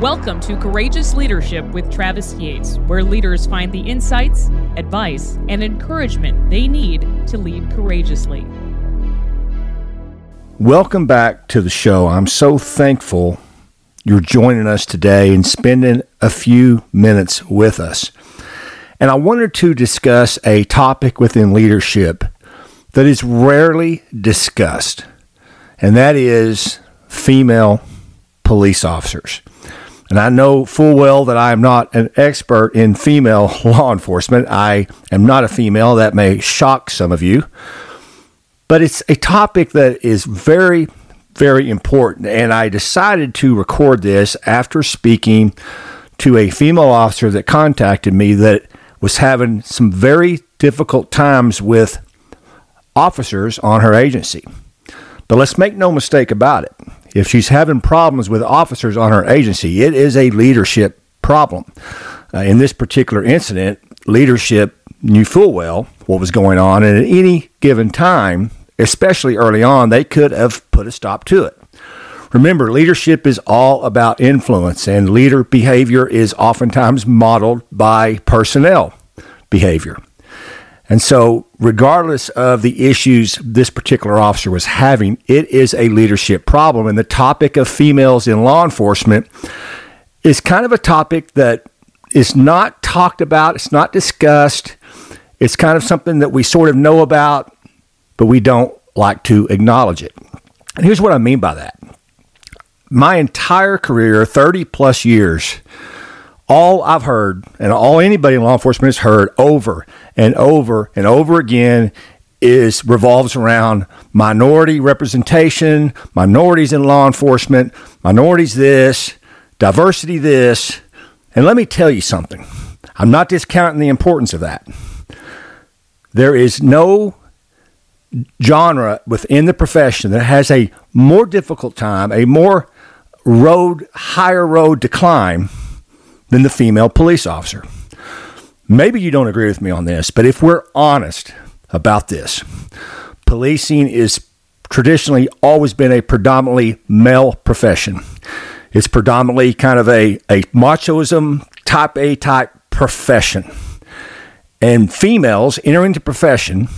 Welcome to Courageous Leadership with Travis Yates, where leaders find the insights, advice, and encouragement they need to lead courageously. Welcome back to the show. I'm so thankful you're joining us today and spending a few minutes with us. And I wanted to discuss a topic within leadership that is rarely discussed, and that is female police officers. And I know full well that I am not an expert in female law enforcement. I am not a female. That may shock some of you. But it's a topic that is very, very important. And I decided to record this after speaking to a female officer that contacted me that was having some very difficult times with officers on her agency. But let's make no mistake about it. If she's having problems with officers on her agency, it is a leadership problem. Uh, in this particular incident, leadership knew full well what was going on, and at any given time, especially early on, they could have put a stop to it. Remember, leadership is all about influence, and leader behavior is oftentimes modeled by personnel behavior. And so, regardless of the issues this particular officer was having, it is a leadership problem. And the topic of females in law enforcement is kind of a topic that is not talked about, it's not discussed. It's kind of something that we sort of know about, but we don't like to acknowledge it. And here's what I mean by that my entire career, 30 plus years, all I've heard and all anybody in law enforcement has heard over and over and over again is revolves around minority representation, minorities in law enforcement, minorities this, diversity this. And let me tell you something. I'm not discounting the importance of that. There is no genre within the profession that has a more difficult time, a more road, higher road to climb than the female police officer. Maybe you don't agree with me on this, but if we're honest about this, policing is traditionally always been a predominantly male profession. It's predominantly kind of a, a machoism type A type profession. And females entering the profession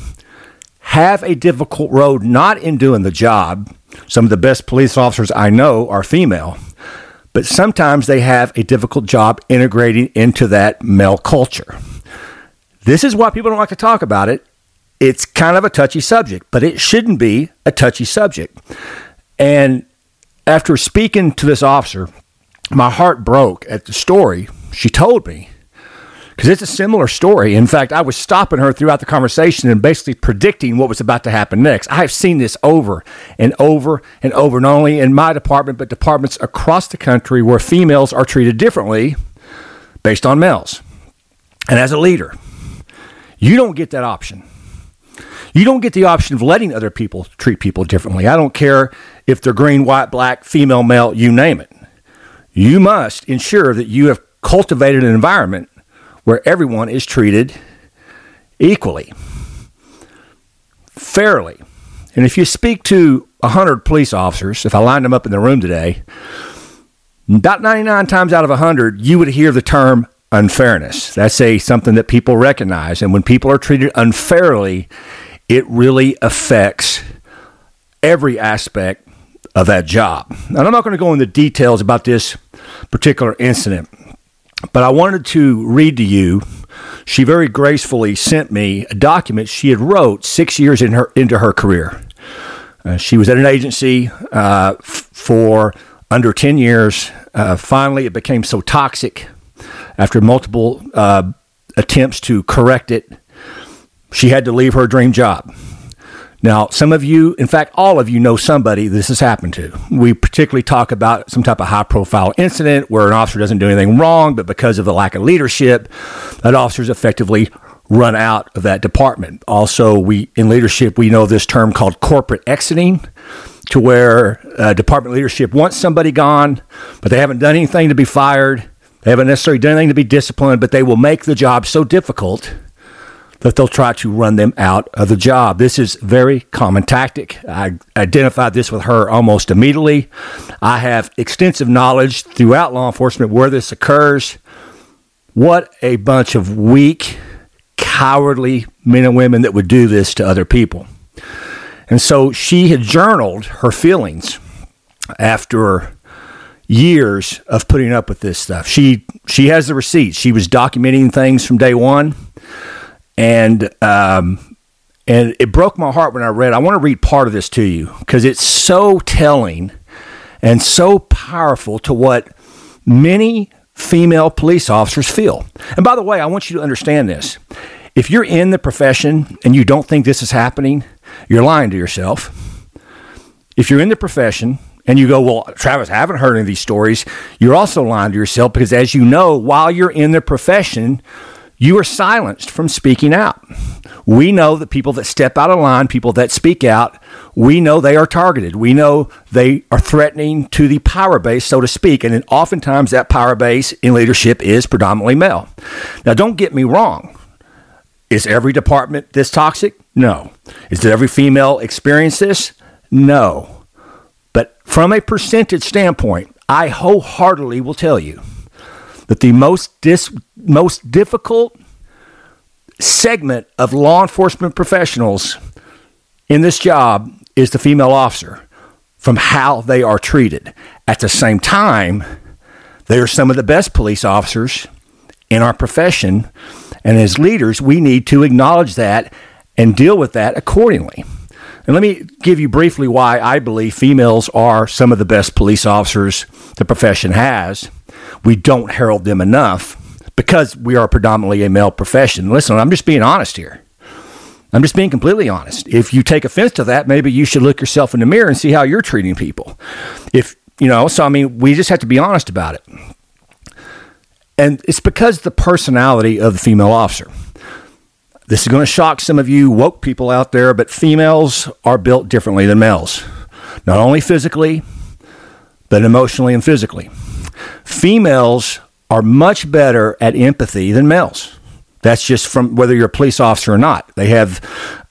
have a difficult road not in doing the job. Some of the best police officers I know are female, but sometimes they have a difficult job integrating into that male culture. This is why people don't like to talk about it. It's kind of a touchy subject, but it shouldn't be a touchy subject. And after speaking to this officer, my heart broke at the story she told me because it's a similar story. In fact, I was stopping her throughout the conversation and basically predicting what was about to happen next. I have seen this over and over and over, not only in my department, but departments across the country where females are treated differently based on males. And as a leader, you don't get that option. You don't get the option of letting other people treat people differently. I don't care if they're green, white, black, female, male, you name it. You must ensure that you have cultivated an environment where everyone is treated equally, fairly. And if you speak to 100 police officers, if I lined them up in the room today, about 99 times out of 100, you would hear the term unfairness. That's a something that people recognize. And when people are treated unfairly, it really affects every aspect of that job. And I'm not going to go into details about this particular incident, but I wanted to read to you. She very gracefully sent me a document she had wrote six years in her into her career. Uh, she was at an agency uh, f- for under ten years. Uh, finally, it became so toxic after multiple uh, attempts to correct it. She had to leave her dream job. Now, some of you, in fact, all of you know somebody this has happened to. We particularly talk about some type of high profile incident where an officer doesn't do anything wrong, but because of the lack of leadership, that officer is effectively run out of that department. Also, we in leadership, we know this term called corporate exiting, to where uh, department leadership wants somebody gone, but they haven't done anything to be fired. They haven't necessarily done anything to be disciplined, but they will make the job so difficult that they'll try to run them out of the job. This is very common tactic. I identified this with her almost immediately. I have extensive knowledge throughout law enforcement where this occurs. What a bunch of weak, cowardly men and women that would do this to other people. And so she had journaled her feelings after years of putting up with this stuff. She she has the receipts. She was documenting things from day one, and um, and it broke my heart when I read. I want to read part of this to you because it's so telling and so powerful to what many female police officers feel. And by the way, I want you to understand this. If you're in the profession and you don't think this is happening, you're lying to yourself. If you're in the profession and you go, Well, Travis, I haven't heard any of these stories, you're also lying to yourself because, as you know, while you're in the profession, you are silenced from speaking out. We know that people that step out of line, people that speak out, we know they are targeted. We know they are threatening to the power base, so to speak. And then oftentimes that power base in leadership is predominantly male. Now, don't get me wrong. Is every department this toxic? No. Is every female experience this? No. But from a percentage standpoint, I wholeheartedly will tell you that the most dis- most difficult segment of law enforcement professionals in this job is the female officer from how they are treated. At the same time, they are some of the best police officers in our profession. And as leaders, we need to acknowledge that and deal with that accordingly. And let me give you briefly why I believe females are some of the best police officers the profession has. We don't herald them enough because we are predominantly a male profession. Listen, I'm just being honest here. I'm just being completely honest. If you take offense to that, maybe you should look yourself in the mirror and see how you're treating people. If, you know, so I mean, we just have to be honest about it. And it's because the personality of the female officer. This is going to shock some of you woke people out there, but females are built differently than males, not only physically, but emotionally and physically. Females are much better at empathy than males. That's just from whether you're a police officer or not. They have,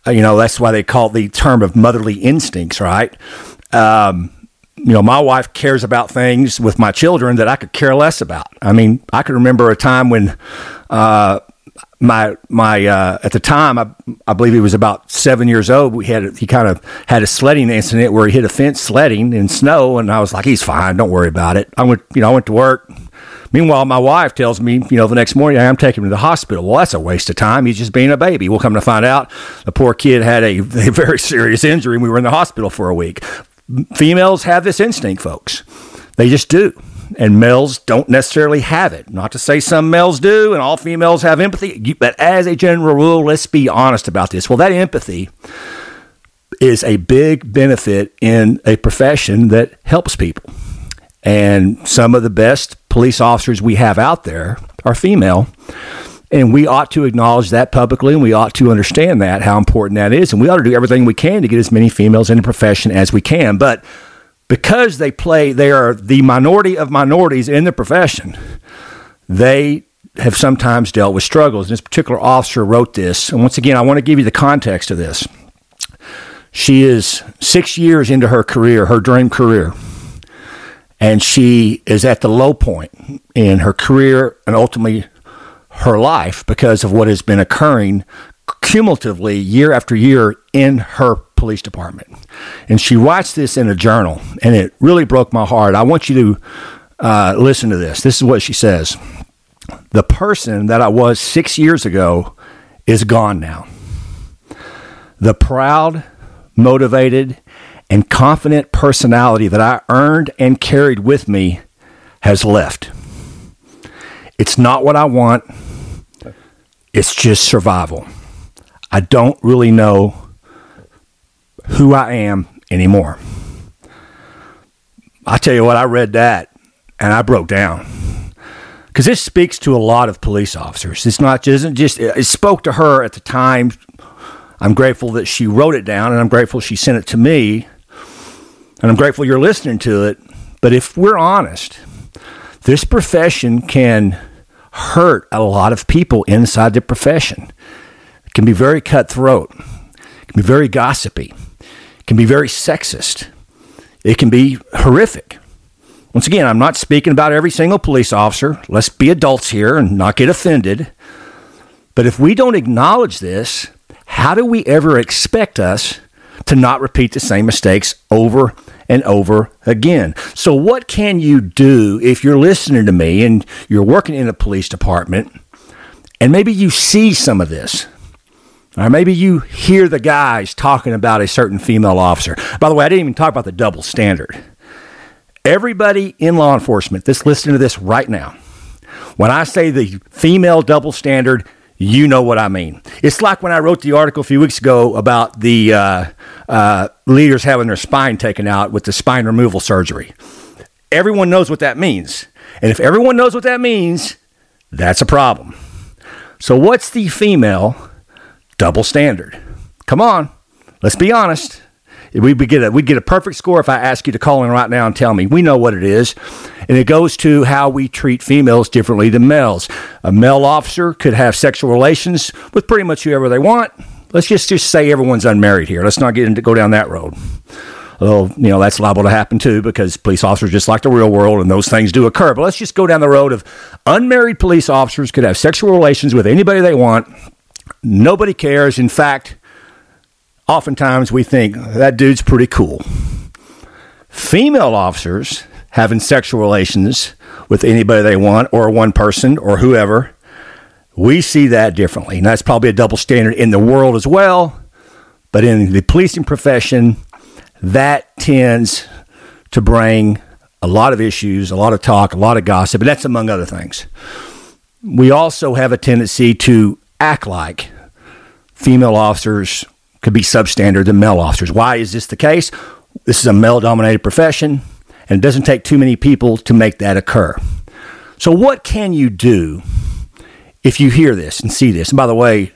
uh, you know, that's why they call the term of motherly instincts, right? Um, you know, my wife cares about things with my children that I could care less about. I mean, I can remember a time when uh, my my uh, at the time I, I believe he was about seven years old. We had he kind of had a sledding incident where he hit a fence sledding in snow, and I was like, he's fine, don't worry about it. I went you know I went to work. Meanwhile, my wife tells me, you know, the next morning I am taking him to the hospital. Well, that's a waste of time. He's just being a baby. We'll come to find out the poor kid had a, a very serious injury and we were in the hospital for a week. Females have this instinct, folks. They just do and males don't necessarily have it. Not to say some males do and all females have empathy, but as a general rule, let's be honest about this. Well, that empathy is a big benefit in a profession that helps people. And some of the best police officers we have out there are female. And we ought to acknowledge that publicly and we ought to understand that, how important that is. And we ought to do everything we can to get as many females in the profession as we can. But because they play, they are the minority of minorities in the profession, they have sometimes dealt with struggles. And this particular officer wrote this. And once again, I want to give you the context of this. She is six years into her career, her dream career, and she is at the low point in her career and ultimately her life because of what has been occurring cumulatively year after year in her police department. And she writes this in a journal, and it really broke my heart. I want you to uh, listen to this. This is what she says The person that I was six years ago is gone now. The proud, motivated, and confident personality that I earned and carried with me has left. It's not what I want, it's just survival. I don't really know who I am anymore. I tell you what, I read that and I broke down because this speaks to a lot of police officers. It's not just, just it spoke to her at the time. I'm grateful that she wrote it down and I'm grateful she sent it to me. And I'm grateful you're listening to it. But if we're honest, this profession can hurt a lot of people inside the profession It can be very cutthroat, it can be very gossipy, can be very sexist. It can be horrific. Once again, I'm not speaking about every single police officer. Let's be adults here and not get offended. But if we don't acknowledge this, how do we ever expect us to not repeat the same mistakes over and over again? So, what can you do if you're listening to me and you're working in a police department and maybe you see some of this? Or maybe you hear the guys talking about a certain female officer. By the way, I didn't even talk about the double standard. Everybody in law enforcement that's listening to this right now, when I say the female double standard, you know what I mean. It's like when I wrote the article a few weeks ago about the uh, uh, leaders having their spine taken out with the spine removal surgery. Everyone knows what that means. And if everyone knows what that means, that's a problem. So, what's the female double standard? Come on, let's be honest. We would get a we'd get a perfect score if I ask you to call in right now and tell me. We know what it is, and it goes to how we treat females differently than males. A male officer could have sexual relations with pretty much whoever they want. Let's just just say everyone's unmarried here. Let's not get into go down that road. Although you know that's liable to happen too because police officers just like the real world and those things do occur. But let's just go down the road of unmarried police officers could have sexual relations with anybody they want. Nobody cares. In fact oftentimes we think that dude's pretty cool. Female officers having sexual relations with anybody they want or one person or whoever, we see that differently. And that's probably a double standard in the world as well. But in the policing profession, that tends to bring a lot of issues, a lot of talk, a lot of gossip, and that's among other things. We also have a tendency to act like female officers could be substandard than male officers. Why is this the case? This is a male dominated profession, and it doesn't take too many people to make that occur. So, what can you do if you hear this and see this? And by the way,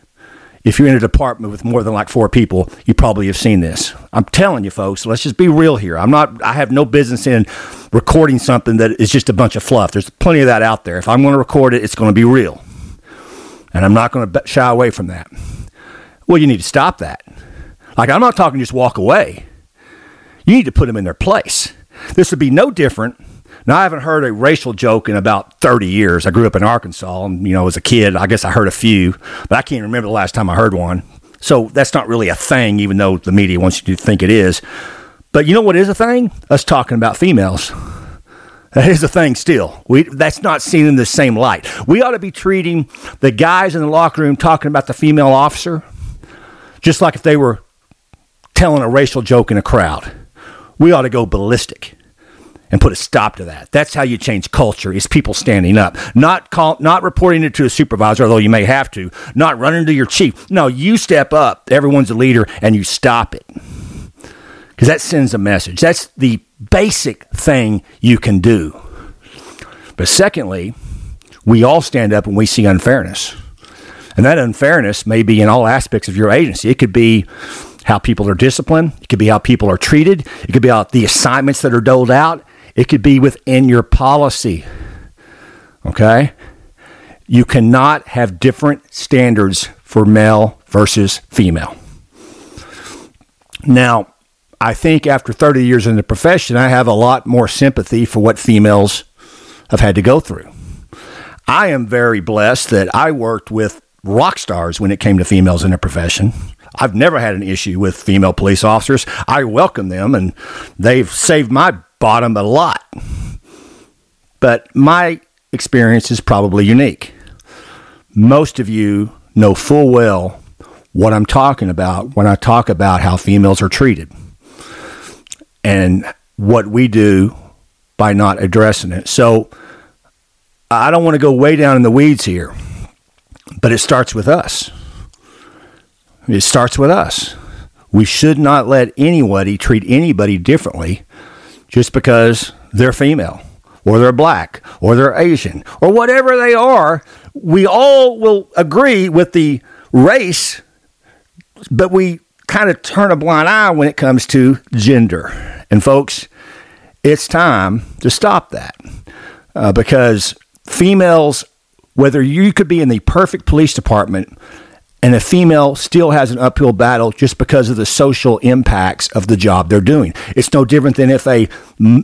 if you're in a department with more than like four people, you probably have seen this. I'm telling you, folks, let's just be real here. I'm not, I have no business in recording something that is just a bunch of fluff. There's plenty of that out there. If I'm going to record it, it's going to be real. And I'm not going to shy away from that. Well, you need to stop that. Like, I'm not talking just walk away. You need to put them in their place. This would be no different. Now, I haven't heard a racial joke in about 30 years. I grew up in Arkansas, and, you know, as a kid, I guess I heard a few, but I can't remember the last time I heard one. So that's not really a thing, even though the media wants you to think it is. But you know what is a thing? Us talking about females. That is a thing still. We, that's not seen in the same light. We ought to be treating the guys in the locker room talking about the female officer just like if they were telling a racial joke in a crowd. We ought to go ballistic and put a stop to that. That's how you change culture is people standing up, not call, not reporting it to a supervisor, although you may have to, not running to your chief. No, you step up. Everyone's a leader and you stop it. Because that sends a message. That's the basic thing you can do. But secondly, we all stand up when we see unfairness. And that unfairness may be in all aspects of your agency. It could be how people are disciplined, it could be how people are treated, it could be how the assignments that are doled out, it could be within your policy. Okay? You cannot have different standards for male versus female. Now, I think after 30 years in the profession, I have a lot more sympathy for what females have had to go through. I am very blessed that I worked with rock stars when it came to females in the profession. I've never had an issue with female police officers. I welcome them, and they've saved my bottom a lot. But my experience is probably unique. Most of you know full well what I'm talking about when I talk about how females are treated and what we do by not addressing it. So I don't want to go way down in the weeds here. But it starts with us. It starts with us. We should not let anybody treat anybody differently just because they're female or they're black or they're Asian or whatever they are. We all will agree with the race, but we kind of turn a blind eye when it comes to gender. And folks, it's time to stop that uh, because females whether you could be in the perfect police department and a female still has an uphill battle just because of the social impacts of the job they're doing. It's no different than if a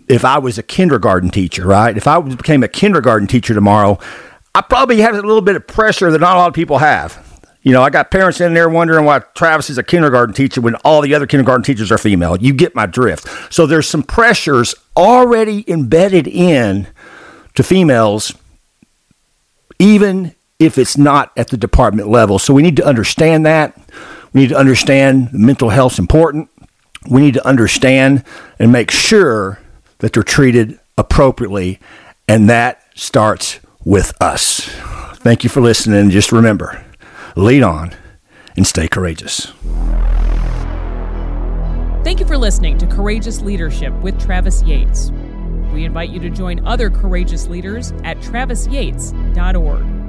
if I was a kindergarten teacher, right? If I became a kindergarten teacher tomorrow, I probably have a little bit of pressure that not a lot of people have. You know, I got parents in there wondering why Travis is a kindergarten teacher when all the other kindergarten teachers are female. You get my drift. So there's some pressures already embedded in to females, even if it's not at the department level. So we need to understand that. We need to understand mental health's important. We need to understand and make sure that they're treated appropriately, and that starts with us. Thank you for listening. Just remember, lead on and stay courageous. Thank you for listening to Courageous Leadership with Travis Yates. We invite you to join other courageous leaders at travisyates.org.